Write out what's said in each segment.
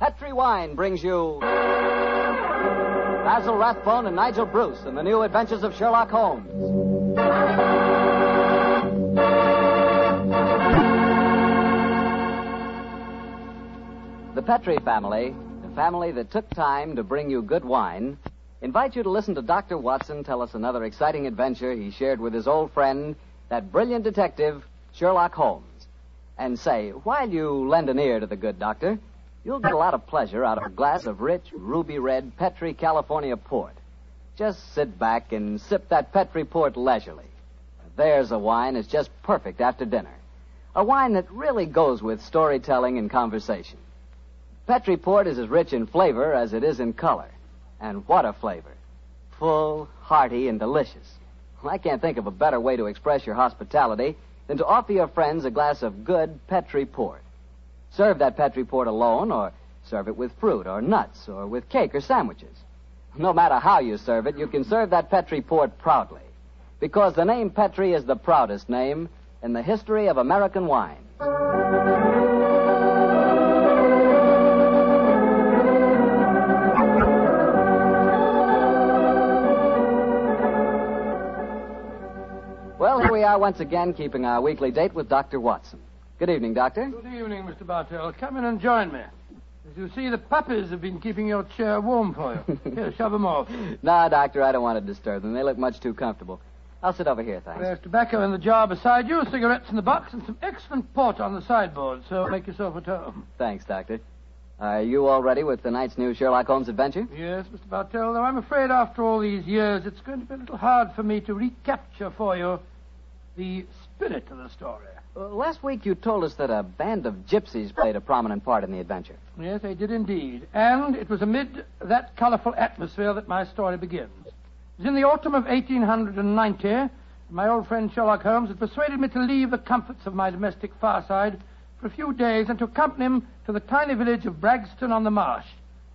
Petri Wine brings you Basil Rathbone and Nigel Bruce in the new adventures of Sherlock Holmes. The Petri family, the family that took time to bring you good wine, invite you to listen to Dr. Watson tell us another exciting adventure he shared with his old friend, that brilliant detective, Sherlock Holmes. And say, while you lend an ear to the good doctor, you'll get a lot of pleasure out of a glass of rich, ruby red Petri California port. Just sit back and sip that Petri port leisurely. There's a wine that's just perfect after dinner. A wine that really goes with storytelling and conversation. Petri port is as rich in flavor as it is in color. And what a flavor. Full, hearty, and delicious. Well, I can't think of a better way to express your hospitality than to offer your friends a glass of good Petri port. Serve that Petri port alone, or serve it with fruit, or nuts, or with cake or sandwiches. No matter how you serve it, you can serve that Petri port proudly. Because the name Petri is the proudest name in the history of American wine. Well, here we are once again, keeping our weekly date with Dr. Watson. Good evening, Doctor. Good evening, Mr. Bartell. Come in and join me. As you see, the puppies have been keeping your chair warm for you. Here, shove them off. No, Doctor, I don't want to disturb them. They look much too comfortable. I'll sit over here, thanks. There's tobacco in the jar beside you, cigarettes in the box, and some excellent port on the sideboard, so make yourself at home. Thanks, Doctor. Are you all ready with tonight's new Sherlock Holmes adventure? Yes, Mr. Bartell, though I'm afraid after all these years, it's going to be a little hard for me to recapture for you the spirit of the story. Last week you told us that a band of gypsies played a prominent part in the adventure. Yes, they did indeed. And it was amid that colorful atmosphere that my story begins. It was in the autumn of 1890. My old friend Sherlock Holmes had persuaded me to leave the comforts of my domestic fireside for a few days and to accompany him to the tiny village of Bragston on the Marsh,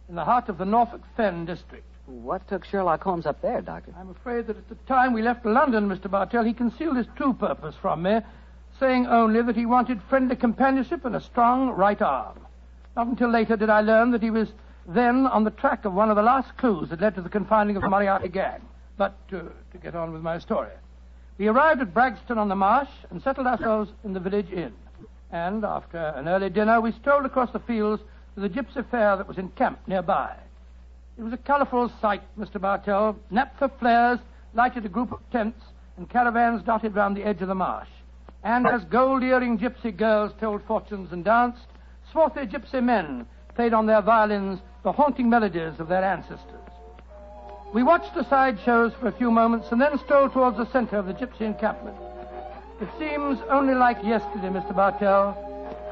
in the heart of the Norfolk Fen district. What took Sherlock Holmes up there, Doctor? I'm afraid that at the time we left London, Mr. Bartell, he concealed his true purpose from me, saying only that he wanted friendly companionship and a strong right arm. Not until later did I learn that he was then on the track of one of the last clues that led to the confining of the Moriarty gang. But to get on with my story. We arrived at Bragston on the Marsh and settled ourselves in the village inn. And after an early dinner, we strolled across the fields to the gypsy fair that was encamped nearby. It was a colourful sight, Mr. Bartell. Naphtha flares lighted a group of tents, and caravans dotted round the edge of the marsh. And as gold earring gypsy girls told fortunes and danced, swarthy gypsy men played on their violins the haunting melodies of their ancestors. We watched the side shows for a few moments and then strolled towards the center of the gypsy encampment. It seems only like yesterday, Mr. Bartell,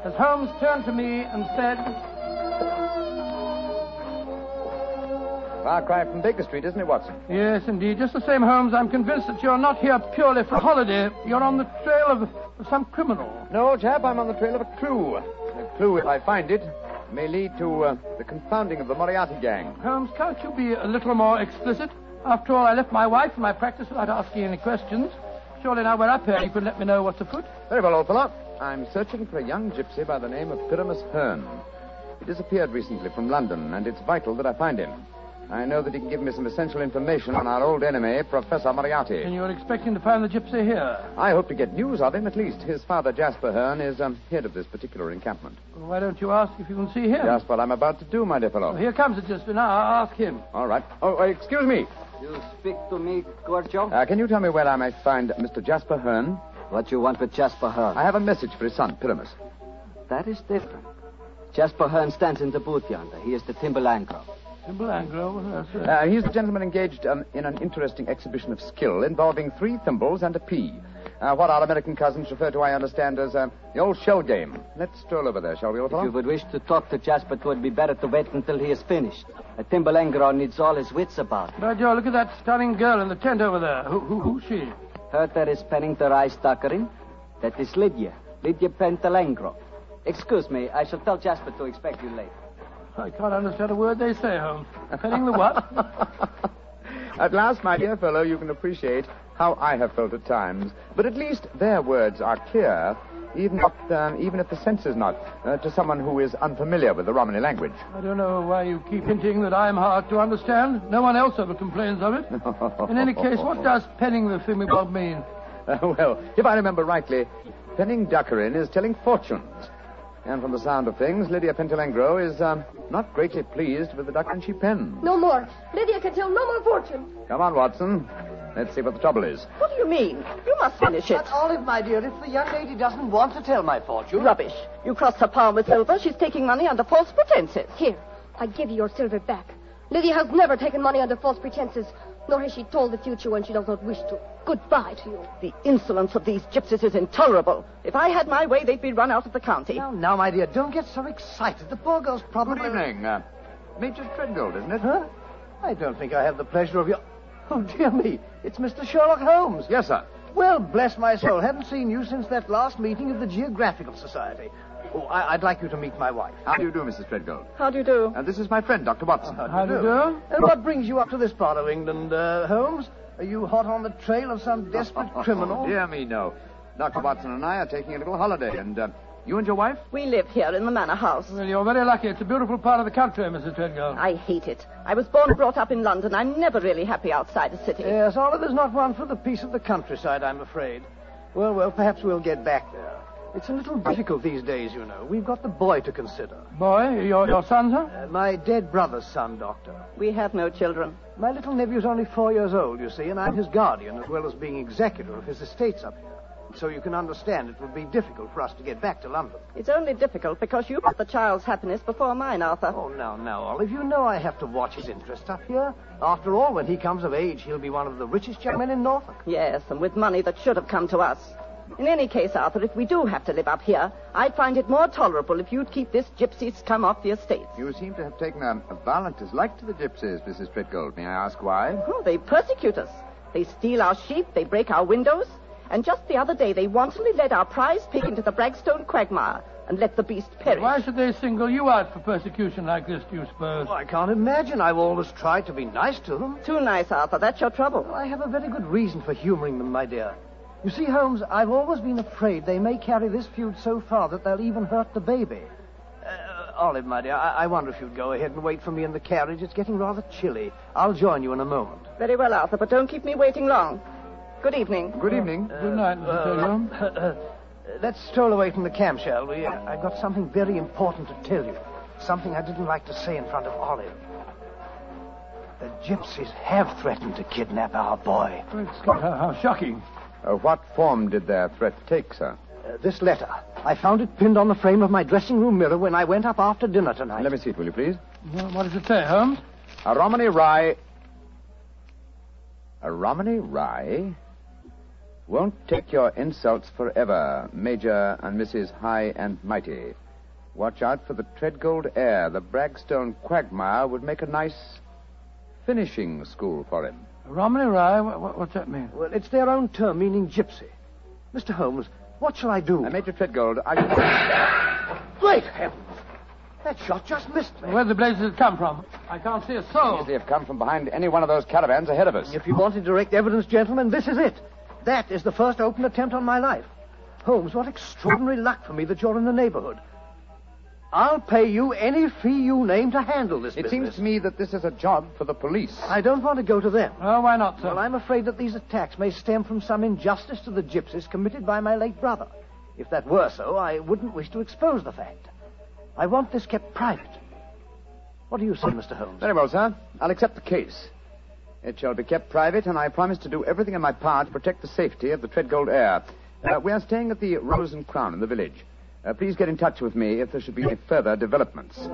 as Holmes turned to me and said, Far cry from Baker Street, isn't it, Watson? Yes, indeed. Just the same, Holmes, I'm convinced that you're not here purely for a holiday. You're on the trail of, of some criminal. No, chap, I'm on the trail of a clue. A clue, if I find it, may lead to uh, the confounding of the Moriarty gang. Holmes, can't you be a little more explicit? After all, I left my wife and my practice without asking any questions. Surely now we're up here, you can let me know what's afoot. Very well, old fellow. I'm searching for a young gypsy by the name of Pyramus Hearn. He disappeared recently from London, and it's vital that I find him. I know that he can give me some essential information on our old enemy, Professor Moriarty. And you're expecting to find the gypsy here? I hope to get news of him, at least. His father, Jasper Hearn, is um, head of this particular encampment. Well, why don't you ask if you can see him? Just what I'm about to do, my dear fellow. Well, here comes the gypsy. Now, I'll ask him. All right. Oh, uh, excuse me. You speak to me, Gorgio? Uh, can you tell me where I may find Mr. Jasper Hearn? what you want with Jasper Hearn? I have a message for his son, Pyramus. That is different. Jasper Hearn stands in the booth yonder. He is the thimble engro. Simple Anglo. Yes, sir. Uh, he's the gentleman engaged um, in an interesting exhibition of skill involving three thimbles and a pea. Uh, what our American cousins refer to, I understand, as uh, the old shell game. Let's stroll over there, shall we, old If you would wish to talk to Jasper, it would be better to wait until he is finished. A thimble engro needs all his wits about him. By Joe, look at that stunning girl in the tent over there. Who, who, who's she? Her that is penning the rice tuckering. That is Lydia. Lydia Petulengro. Excuse me, I shall tell Jasper to expect you late. I can't understand a word they say, Holmes. Penning the what? At last, my dear fellow, you can appreciate how I have felt at times. But at least their words are clear even if, um, even if the sense is not, uh, to someone who is unfamiliar with the Romany language. I don't know why you keep hinting that I'm hard to understand. No one else ever complains of it. In any case, what does penning the thingamabob mean? Uh, well, if I remember rightly, penning Duckerin is telling fortunes. And from the sound of things, Lydia Petulengro is um, not greatly pleased with the Duckerin she pens. No more. Lydia can tell no more fortune. Come on, Watson. Let's see what the trouble is. What do you mean? You must finish it. But, Olive, my dear, if the young lady doesn't want to tell my fortune. Rubbish. You crossed her palm with silver. She's taking money under false pretenses. Here, I give you your silver back. Lydia has never taken money under false pretenses, nor has she told the future when she does not wish to. Goodbye to you. The insolence of these gypsies is intolerable. If I had my way, they'd be run out of the county. Now, now, my dear, don't get so excited. The poor girl's probably. Good evening. Uh, Major Treadgold, isn't it? Huh? I don't think I have the pleasure of your. Oh, dear me. It's Mr. Sherlock Holmes. Yes, sir. Well, bless my soul. Haven't seen you since that last meeting of the Geographical Society. Oh, I, would like you to meet my wife. How do you do, Mrs. Treadgold? How do you do? Uh, this is my friend, Dr. Watson. how do How you do you do? do? And what brings you up to this part of England, uh, Holmes? Are you hot on the trail of some desperate criminal? Oh, dear me, no. Dr. Watson and I are taking a little holiday, and uh, you and your wife? We live here in the manor house. Well, you're very lucky. It's a beautiful part of the country, Mrs. Treadgold. I hate it. I was born and brought up in London. I'm never really happy outside the city. Yes, Oliver's not one for the peace of the countryside, I'm afraid. Well, well, perhaps we'll get back there. It's a little difficult these days, you know. We've got the boy to consider. Boy, your, your son, sir? Uh, my dead brother's son, Doctor. We have no children. My little nephew's only four years old, you see, and I'm his guardian as well as being executor of his estates up here. So you can understand it would be difficult for us to get back to London. It's only difficult because you put the child's happiness before mine, Arthur. Oh, now, now, Olive, you know I have to watch his interests up here. After all, when he comes of age, he'll be one of the richest young men in Norfolk. Yes, and with money that should have come to us. In any case, Arthur, if we do have to live up here, I'd find it more tolerable if you'd keep this gypsy scum off the estates. You seem to have taken a, a violent dislike to the gypsies, Mrs. Treadgold. May I ask why? Oh, they persecute us. They steal our sheep, they break our windows, and just the other day they wantonly led our prize pig into the Bragstone quagmire and let the beast perish. Why should they single you out for persecution like this, do you suppose? Well, I can't imagine. I've always tried to be nice to them. Too nice, Arthur. That's your trouble. Well, I have a very good reason for humoring them, my dear. You see, Holmes, I've always been afraid they may carry this feud so far that they'll even hurt the baby. Uh, Olive, my dear, I-, I wonder if you'd go ahead and wait for me in the carriage. It's getting rather chilly. I'll join you in a moment. Very well, Arthur, but don't keep me waiting long. Good evening. Good evening. Good night, Mrs. Treadgold. Uh, let's stroll away from the camp, shall we? I've got something very important to tell you. Something I didn't like to say in front of Olive. The gypsies have threatened to kidnap our boy. Great Scott, how, how shocking. Uh, what form did their threat take, sir? Uh, this letter. I found it pinned on the frame of my dressing room mirror when I went up after dinner tonight. Let me see it, will you, please? Well, what does it say, Holmes? A Romany Rye. A Romany Rye? Won't take your insults forever, Major and Mrs. High and Mighty. Watch out for the Treadgold heir. The Bragstone quagmire would make a nice finishing school for him. Romany Rye? What, what, what's that mean? Well, it's their own term meaning gypsy. Mr. Holmes, what shall I do? Uh, Major Treadgold, I. Great heavens! That shot just missed me. Where the blazes it come from? I can't see a soul. They have come from behind any one of those caravans ahead of us. If you wanted direct evidence, gentlemen, this is it. That is the first open attempt on my life. Holmes, what extraordinary luck for me that you're in the neighborhood. I'll pay you any fee you name to handle this It business. seems to me that this is a job for the police. I don't want to go to them. Oh, why not, sir? Well, I'm afraid that these attacks may stem from some injustice to the gypsies committed by my late brother. If that were so, I wouldn't wish to expose the fact. I want this kept private. What do you say, Mr. Holmes? Very well, sir. I'll accept the case. It shall be kept private, and I promise to do everything in my power to protect the safety of the Treadgold heir. Uh, we are staying at the Rose and Crown in the village. Uh, please get in touch with me if there should be any further developments. The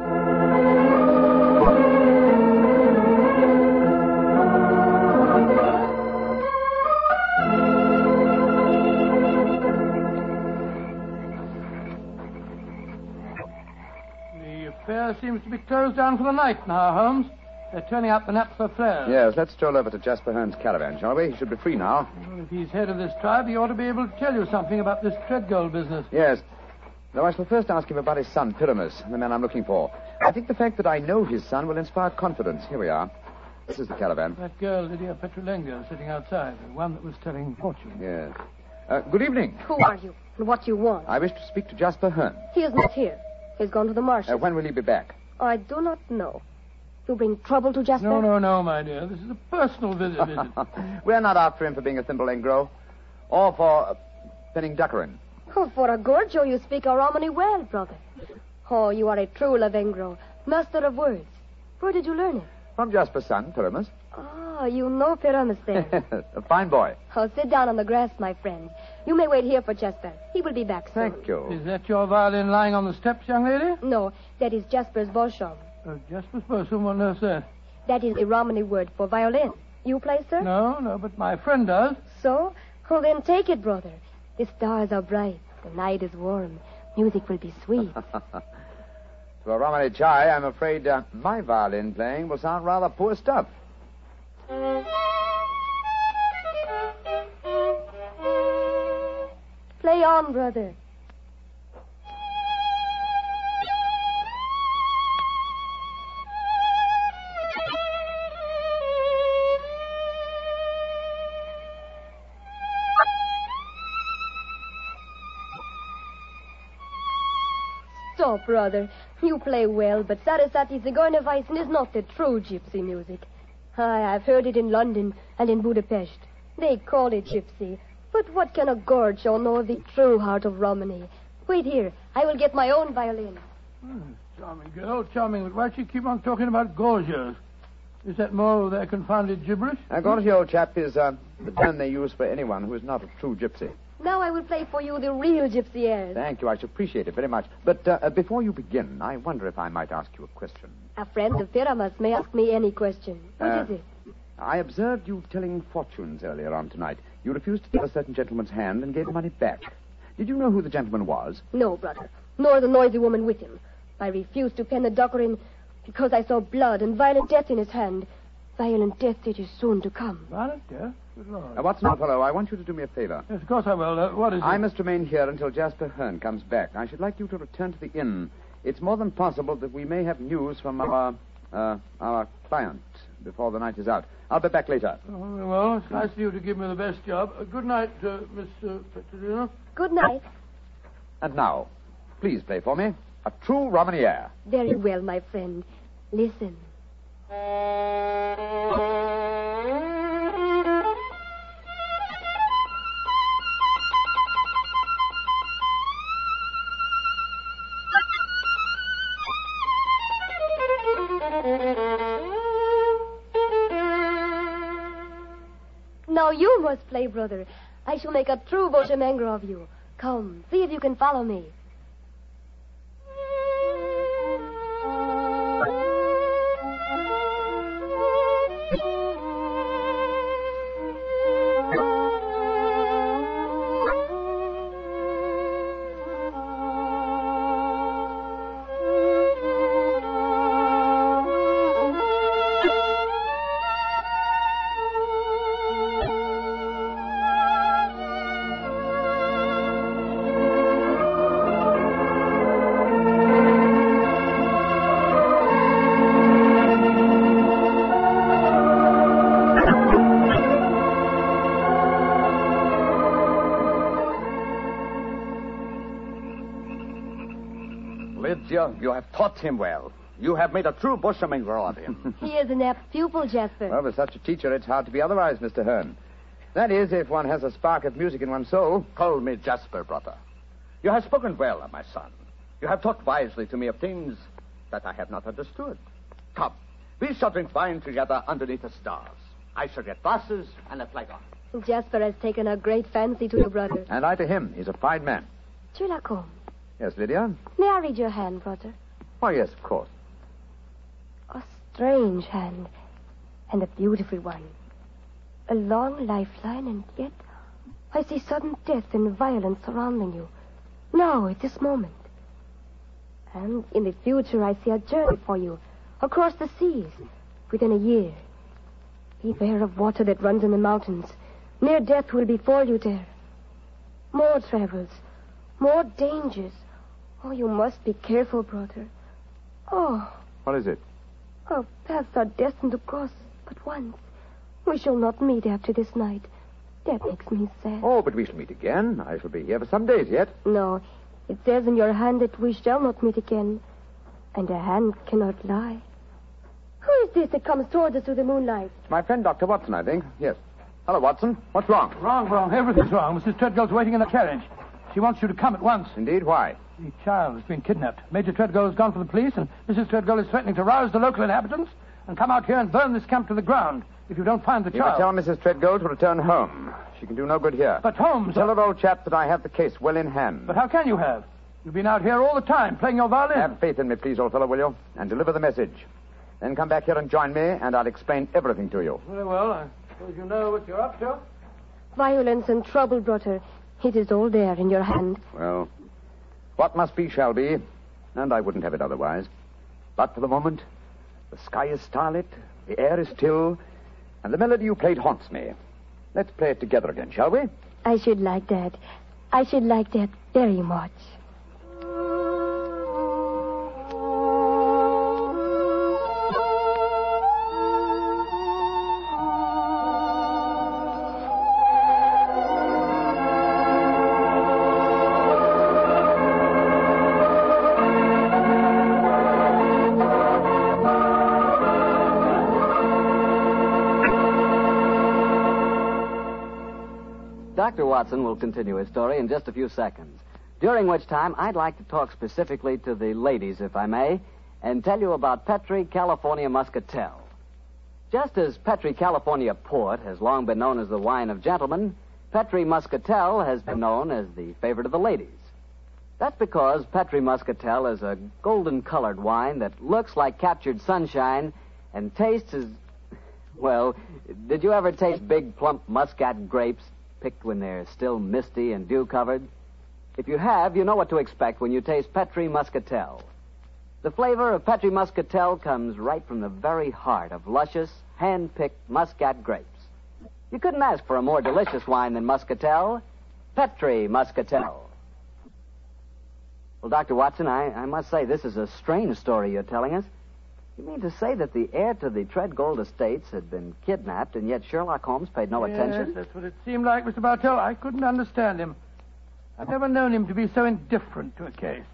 affair seems to be closed down for the night now, Holmes. They're turning out the naphtha flares. Yes, let's stroll over to Jasper Hearn's caravan, shall we? He should be free now. Well, if he's head of this tribe, he ought to be able to tell you something about this Treadgold business. Yes. Though I shall first ask him about his son, Pyramus, the man I'm looking for. I think the fact that I know his son will inspire confidence. Here we are. This is the caravan. That girl, Lydia Petulengro, sitting outside, the one that was telling fortune. Yes. Uh, good evening. Who are you? And what do you want? I wish to speak to Jasper Hearn. He is not here. He's gone to the marshes. Uh, when will he be back? I do not know. You bring trouble to Jasper? No, no, no, my dear. This is a personal visit. visit. We're not after him for being a thimble engro. Or for uh, penning Duckerin. Oh, for a Gorgio, you speak a Romany well, brother. Oh, you are a true Lavengro, master of words. Where did you learn it? From Jasper's son, Pyramus. Ah, you know Pyramus then. a fine boy. oh, sit down on the grass, my friend. You may wait here for Jasper. He will be back soon. Thank you. is that your violin lying on the steps, young lady? No, that is Jasper's Boschum. Uh, Jasper's Bosom, what on that? That is a Romany word for violin. You play, sir? No, no, but my friend does. So? Oh, then take it, brother. The stars are bright. The night is warm. Music will be sweet. To a Romany chai, I'm afraid uh, my violin playing will sound rather poor stuff. Play on, brother. Stop, brother. You play well, but Sarasate Zigeunerweisen is not the true gypsy music. Aye, I've heard it in London and in Budapest. They call it gypsy. But what can a gorgio know of the true heart of Romany? Wait here. I will get my own violin. Hmm, charming girl, charming, but why do you keep on talking about gorgios? Is that more of their confounded gibberish? A Gorgio chap is uh, the term they use for anyone who is not a true gypsy. Now I will play for you the real gypsy airs. Thank you. I should appreciate it very much. But uh, uh, before you begin, I wonder if I might ask you a question. A friend of Pyramus may ask me any question. What Uh, is it? I observed you telling fortunes earlier on tonight. You refused to give a certain gentleman's hand and gave the money back. Did you know who the gentleman was? No, brother. Nor the noisy woman with him. I refused to pen the Duckerin because I saw blood and violent death in his hand. Violent death it is soon to come. Violent death? Good Lord. Uh, Watson, fellow, I want you to do me a favor. Yes, of course I will. Uh, what is it? I must remain here until Jasper Hearn comes back. I should like you to return to the inn. It's more than possible that we may have news from our uh, our client before the night is out. I'll be back later. Oh, well, it's nice of you to give me the best job. Uh, good night, uh, Miss uh, Good night. And now, please play for me a true Romany air. Very well, my friend. Listen. Now play, brother. I shall make a true Boshemengro of you. Come, see if you can follow me. Taught him well. You have made a true Boshemengro of him. He is an apt pupil, Jasper. Well, with such a teacher, it's hard to be otherwise, Mr. Hearn. That is, if one has a spark of music in one's soul. Call me Jasper, brother. You have spoken well, my son. You have talked wisely to me of things that I have not understood. Come, we shall drink wine together underneath the stars. I shall get glasses and a flagon. Jasper has taken a great fancy to your brother. And I to him. He's a fine man. Chulacombe, Yes, Lydia? may I read your hand, brother? Why, yes, of course. A strange hand, and a beautiful one. A long lifeline, and yet I see sudden death and violence surrounding you. Now, at this moment. And in the future, I see a journey for you across the seas within a year. Beware of water that runs in the mountains. Near death will befall you there. More travels, more dangers. Oh, you must be careful, brother. Oh, What is it? our paths are destined to cross but once. We shall not meet after this night. That makes me sad. Oh, but we shall meet again. I shall be here for some days yet. No, it says in your hand that we shall not meet again. And a hand cannot lie. Who is this that comes towards us through the moonlight? It's my friend, Dr. Watson, I think. Yes. Hello, Watson. What's wrong? Wrong, wrong. Everything's wrong. Mrs. Treadgold's waiting in the carriage. She wants you to come at once. Indeed, why? The child has been kidnapped. Major Treadgold has gone for the police, and Mrs. Treadgold is threatening to rouse the local inhabitants and come out here and burn this camp to the ground if you don't find the You can child. tell Mrs. Treadgold to return home. She can do no good here. But Holmes, Tell her, old chap, that I have the case well in hand. but how can you have? You've been out here all the time playing your violin. Have faith in me, please, old fellow, will you? And deliver the message. Then come back here and join me, and I'll explain everything to you. Very well. I suppose you know what you're up to. Violence and trouble, brother. It is all there in your hand. Well, what must be shall be, and I wouldn't have it otherwise. But for the moment, the sky is starlit, the air is still, and the melody you played haunts me. Let's play it together again, shall we? I should like that. I should like that very much. Dr. Watson will continue his story in just a few seconds, during which time I'd like to talk specifically to the ladies, if I may, and tell you about Petri California Muscatel. Just as Petri California Port has long been known as the wine of gentlemen, Petri Muscatel has been known as the favorite of the ladies. That's because Petri Muscatel is a golden colored wine that looks like captured sunshine and tastes as. Well, did you ever taste big, plump muscat grapes picked when they're still misty and dew covered? If you have, you know what to expect when you taste Petri Muscatel. The flavor of Petri Muscatel comes right from the very heart of luscious, hand picked muscat grapes. You couldn't ask for a more delicious wine than Muscatel. Petri Muscatel. Well, Dr. Watson, I, I must say this is a strange story you're telling us. You mean to say that the heir to the Treadgold estates had been kidnapped, and yet Sherlock Holmes paid no attention? yes, attention? that's what it seemed like, Mr. Bartell. I couldn't understand him. I've never known him to be so indifferent to a case.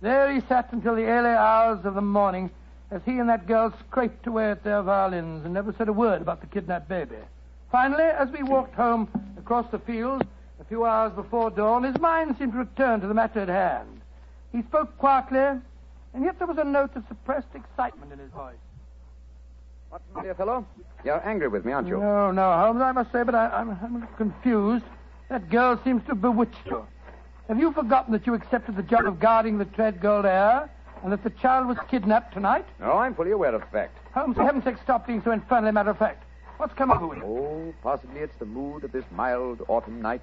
There he sat until the early hours of the morning as he and that girl scraped away at their violins and never said a word about the kidnapped baby. Finally, as we walked home across the fields a few hours before dawn, his mind seemed to return to the matter at hand. He spoke quietly, and yet there was a note of suppressed excitement in his voice. Watson, my dear fellow, you're angry with me, aren't you? No, no, Holmes, I must say, but I, I'm, I'm confused. That girl seems to have bewitched you. Have you forgotten that you accepted the job of guarding the Treadgold heir, and that the child was kidnapped tonight? No, I'm fully aware of the fact. Holmes, for heaven's sake, stop being so infernally matter of fact. What's come over you? Oh, possibly it's the mood of this mild autumn night.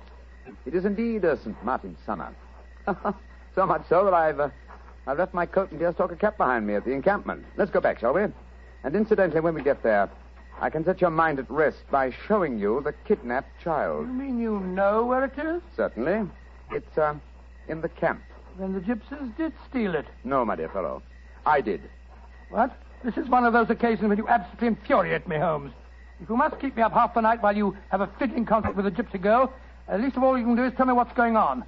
It is indeed a St. Martin's summer. so much so that I've, uh, I've left my coat and deerstalker cap behind me at the encampment. Let's go back, shall we? And incidentally, when we get there, I can set your mind at rest by showing you the kidnapped child. You mean you know where it is? Certainly. It's, uh, in the camp. Then the gypsies did steal it. No, my dear fellow. I did. What? This is one of those occasions when you absolutely infuriate me, Holmes. If you must keep me up half the night while you have a fiddling concert with a gypsy girl, at least of all you can do is tell me what's going on.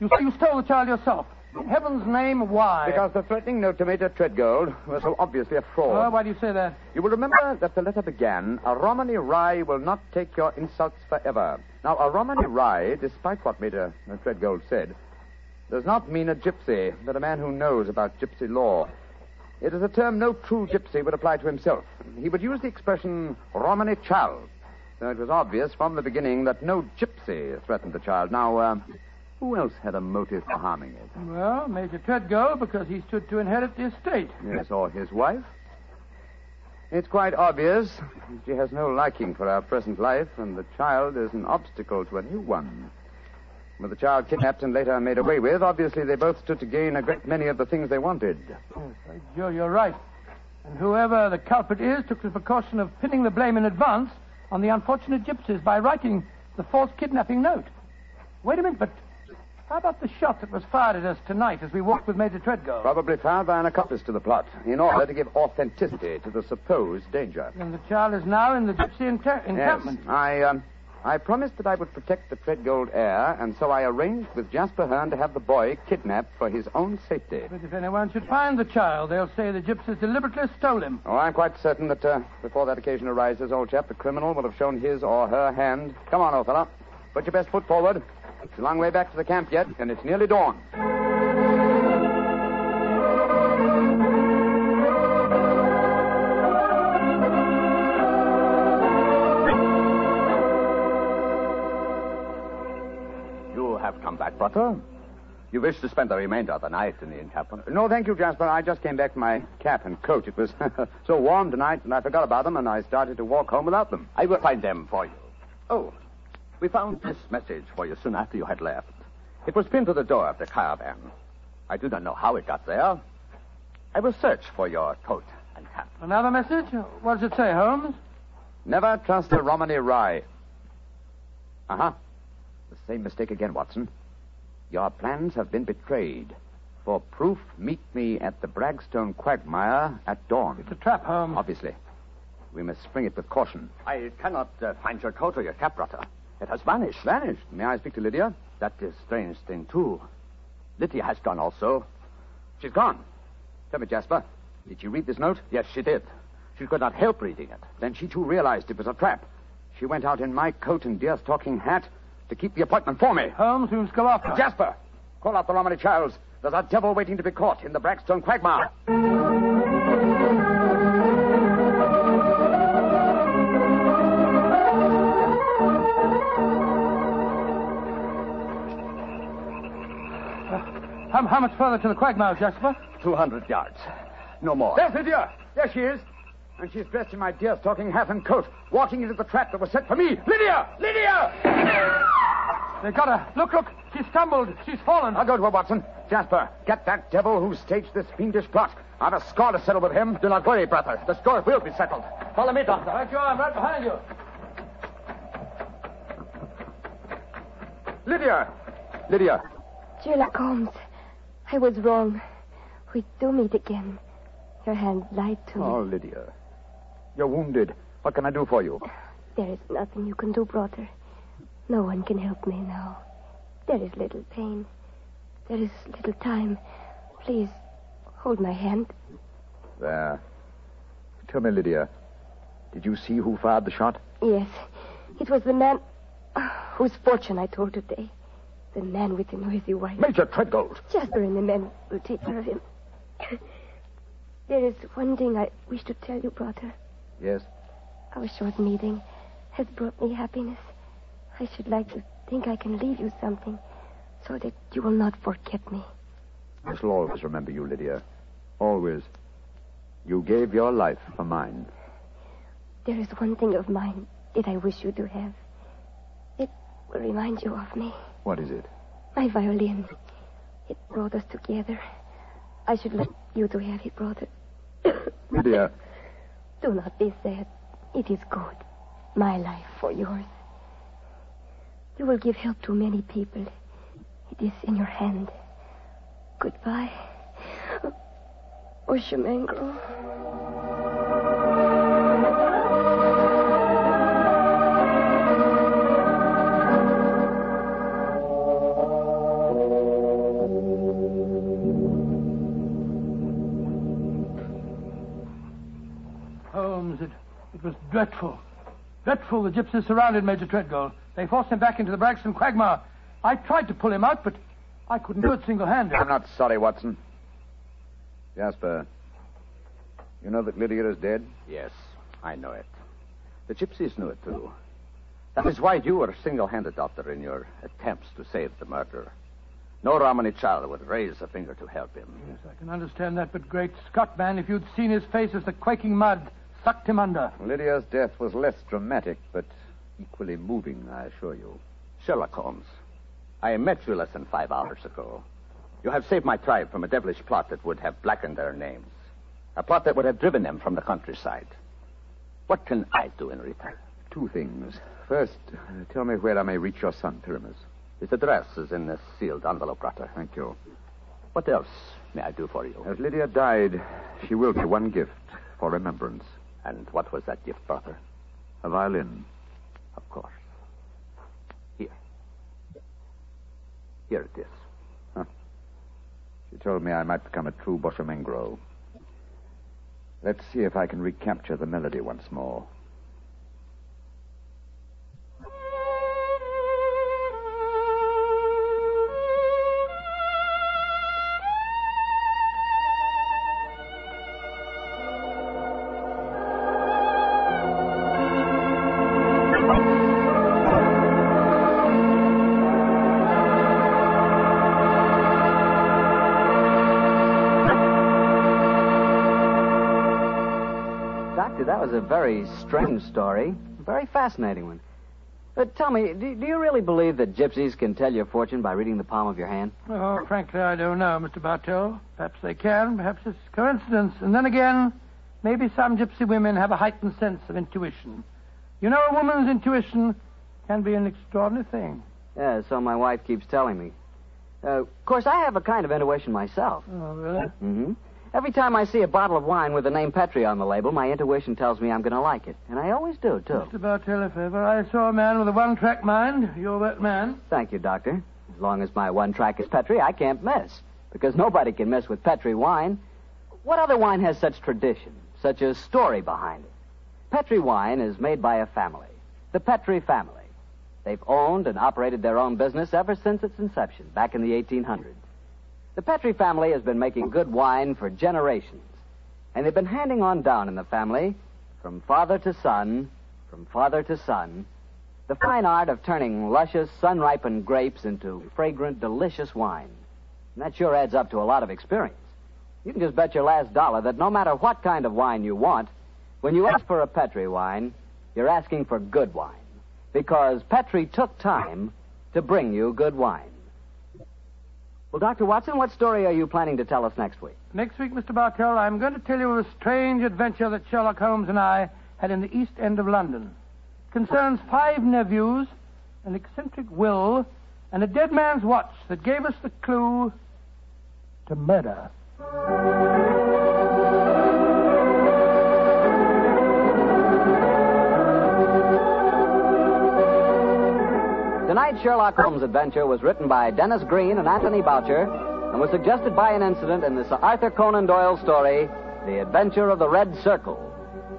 You you stole the child yourself. In heaven's name, why? Because the threatening note to Major Treadgold was so obviously a fraud. Oh, why do you say that? You will remember that the letter began, A Romany Rye will not take your insults forever. Now, a Romany Rye, despite what Major Treadgold said, does not mean a gypsy, but a man who knows about gypsy law. It is a term no true gypsy would apply to himself. He would use the expression Romany chal. So it was obvious from the beginning that no gypsy threatened the child. Now, uh, who else had a motive for harming it? Well, Major Treadgold, because he stood to inherit the estate. Yes, or his wife? It's quite obvious. She has no liking for our present life, and the child is an obstacle to a new one. With the child kidnapped and later made away with, obviously they both stood to gain a great many of the things they wanted. Yes, by Joe, you're right. And whoever the culprit is took the precaution of pinning the blame in advance on the unfortunate gypsies by writing the false kidnapping note. Wait a minute, but how about the shot that was fired at us tonight as we walked with Major Treadgold? Probably fired by an accomplice to the plot, in order to give authenticity to the supposed danger. And the child is now in the gypsy encampment. Yes, I, um, I promised that I would protect the Treadgold heir, and so I arranged with Jasper Hearn to have the boy kidnapped for his own safety. But if anyone should find the child, they'll say the gypsies deliberately stole him. Oh, I'm quite certain that uh, before that occasion arises, old chap, the criminal will have shown his or her hand. Come on, old fellow. Put your best foot forward. It's a long way back to the camp yet, and it's nearly dawn. You have come back, brother. You wish to spend the remainder of the night in the encampment? No, thank you, Jasper. I just came back for my cap and coat. It was so warm tonight, and I forgot about them, and I started to walk home without them. I will find them for you. Oh, we found this message for you soon after you had left. It was pinned to the door of the caravan. I do not know how it got there. I will search for your coat and cap. Another message? What does it say, Holmes? Never trust a Romany rye. Uh huh. The same mistake again, Watson. Your plans have been betrayed. For proof, meet me at the Bragstone quagmire at dawn. It's a trap, Holmes. Obviously. We must spring it with caution. I cannot uh, find your coat or your cap, brother. It has vanished. Vanished. May I speak to Lydia? That is a strange thing, too. Lydia has gone also. She's gone. Tell me, Jasper, did you read this note? Yes, she did. She could not help reading it. Then she too realized it was a trap. She went out in my coat and deerstalking hat to keep the appointment for me. Holmes, must go after. Jasper, call out the Romany chals. There's a devil waiting to be caught in the Braxton quagmire. How, how much further to the quagmire, Jasper? 200 yards. No more. There's Lydia. There she is. And she's dressed in my deerstalking hat and coat, walking into the trap that was set for me. Lydia! Lydia! They got her. Look, look. She stumbled. She's fallen. I'll go to her, Watson. Jasper, get that devil who staged this fiendish plot. I've a score to settle with him. Do not worry, brother. The score will be settled. Follow me, doctor. Right you are. I'm right behind you. Lydia! Lydia, Sherlock Holmes, I was wrong. We do meet again. Your hand lied to me. Oh, Lydia. You're wounded. What can I do for you? There is nothing you can do, brother. No one can help me now. There is little pain. There is little time. Please, hold my hand. There. Tell me, Lydia, did you see who fired the shot? Yes, it was the man whose fortune I told today. The man with the noisy wife. Major Treadgold. Jasper and the men will take care of him. there is one thing I wish to tell you, brother. Yes. Our short meeting has brought me happiness. I should like to think I can leave you something so that you will not forget me. I shall always remember you, Lydia. Always. You gave your life for mine. There is one thing of mine that I wish you to have. Will remind you of me. What is it? My violin. It brought us together. I should like you to have it, brother. Lydia, Do not be sad. It is good. My life for yours. You will give help to many people. It is in your hand. Goodbye. Oshamangro. It, it was dreadful. Dreadful. The gypsies surrounded Major Treadgold. They forced him back into the Braxton quagmire. I tried to pull him out, but I couldn't do it single-handed. I'm not sorry, Watson. Jasper, you know that Lydia is dead? Yes, I know it. The gypsies knew it, too. That is why you were a single-handed, Doctor, in your attempts to save the murderer. No Romany chal would raise a finger to help him. Yes, I can understand that, but great Scott, man, if you'd seen his face as the quaking mud sucked him under. Lydia's death was less dramatic, but equally moving, I assure you. Sherlock Holmes, I met you less than five hours ago. You have saved my tribe from a devilish plot that would have blackened their names. A plot that would have driven them from the countryside. What can I do in return? Two things. First, uh, tell me where I may reach your son, Pyramus. His address is in this sealed envelope, Doctor. Thank you. What else may I do for you? As Lydia died, she will me one gift for remembrance and what was that gift, brother? A violin. Of course. Here. Here it is. She told me I might become a true Boshemengro. Let's see if I can recapture the melody once more. Fascinating one. But tell me, do, do you really believe that gypsies can tell your fortune by reading the palm of your hand? Oh, frankly, I don't know, Mr. Bartell. Perhaps they can, perhaps it's coincidence. And then again, maybe some gypsy women have a heightened sense of intuition. You know, a woman's intuition can be an extraordinary thing. Yeah, so my wife keeps telling me. Uh, of course, I have a kind of intuition myself. Oh, really? Mm-hmm. Every time I see a bottle of wine with the name Petri on the label, my intuition tells me I'm going to like it. And I always do, too. Mr. Bartell, if ever I saw a man with a one-track mind, you're that man. Thank you, Doctor. As long as my one track is Petri, I can't miss. Because nobody can miss with Petri wine. What other wine has such tradition, such a story behind it? Petri wine is made by a family, the Petri family. They've owned and operated their own business ever since its inception, back in the 1800s. The Petri family has been making good wine for generations, and they've been handing on down in the family, from father to son, from father to son, the fine art of turning luscious, sun ripened grapes into fragrant, delicious wine. And that sure adds up to a lot of experience. You can just bet your last dollar that no matter what kind of wine you want, when you ask for a Petri wine, you're asking for good wine. Because Petri took time to bring you good wine. Well, Dr. Watson, what story are you planning to tell us next week? Next week, Mr. Bartell, I'm going to tell you of a strange adventure that Sherlock Holmes and I had in the East End of London. It concerns five nephews, an eccentric will, and a dead man's watch that gave us the clue to murder. Tonight's Sherlock Holmes adventure was written by Denis Green and Anthony Boucher and was suggested by an incident in the Sir Arthur Conan Doyle story, The Adventure of the Red Circle.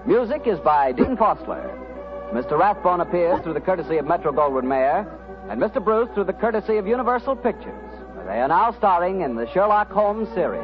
Music is by Dean Fossler. Mr. Rathbone appears through the courtesy of Metro Goldwyn Mayer, and Mr. Bruce through the courtesy of Universal Pictures. They are now starring in the Sherlock Holmes series.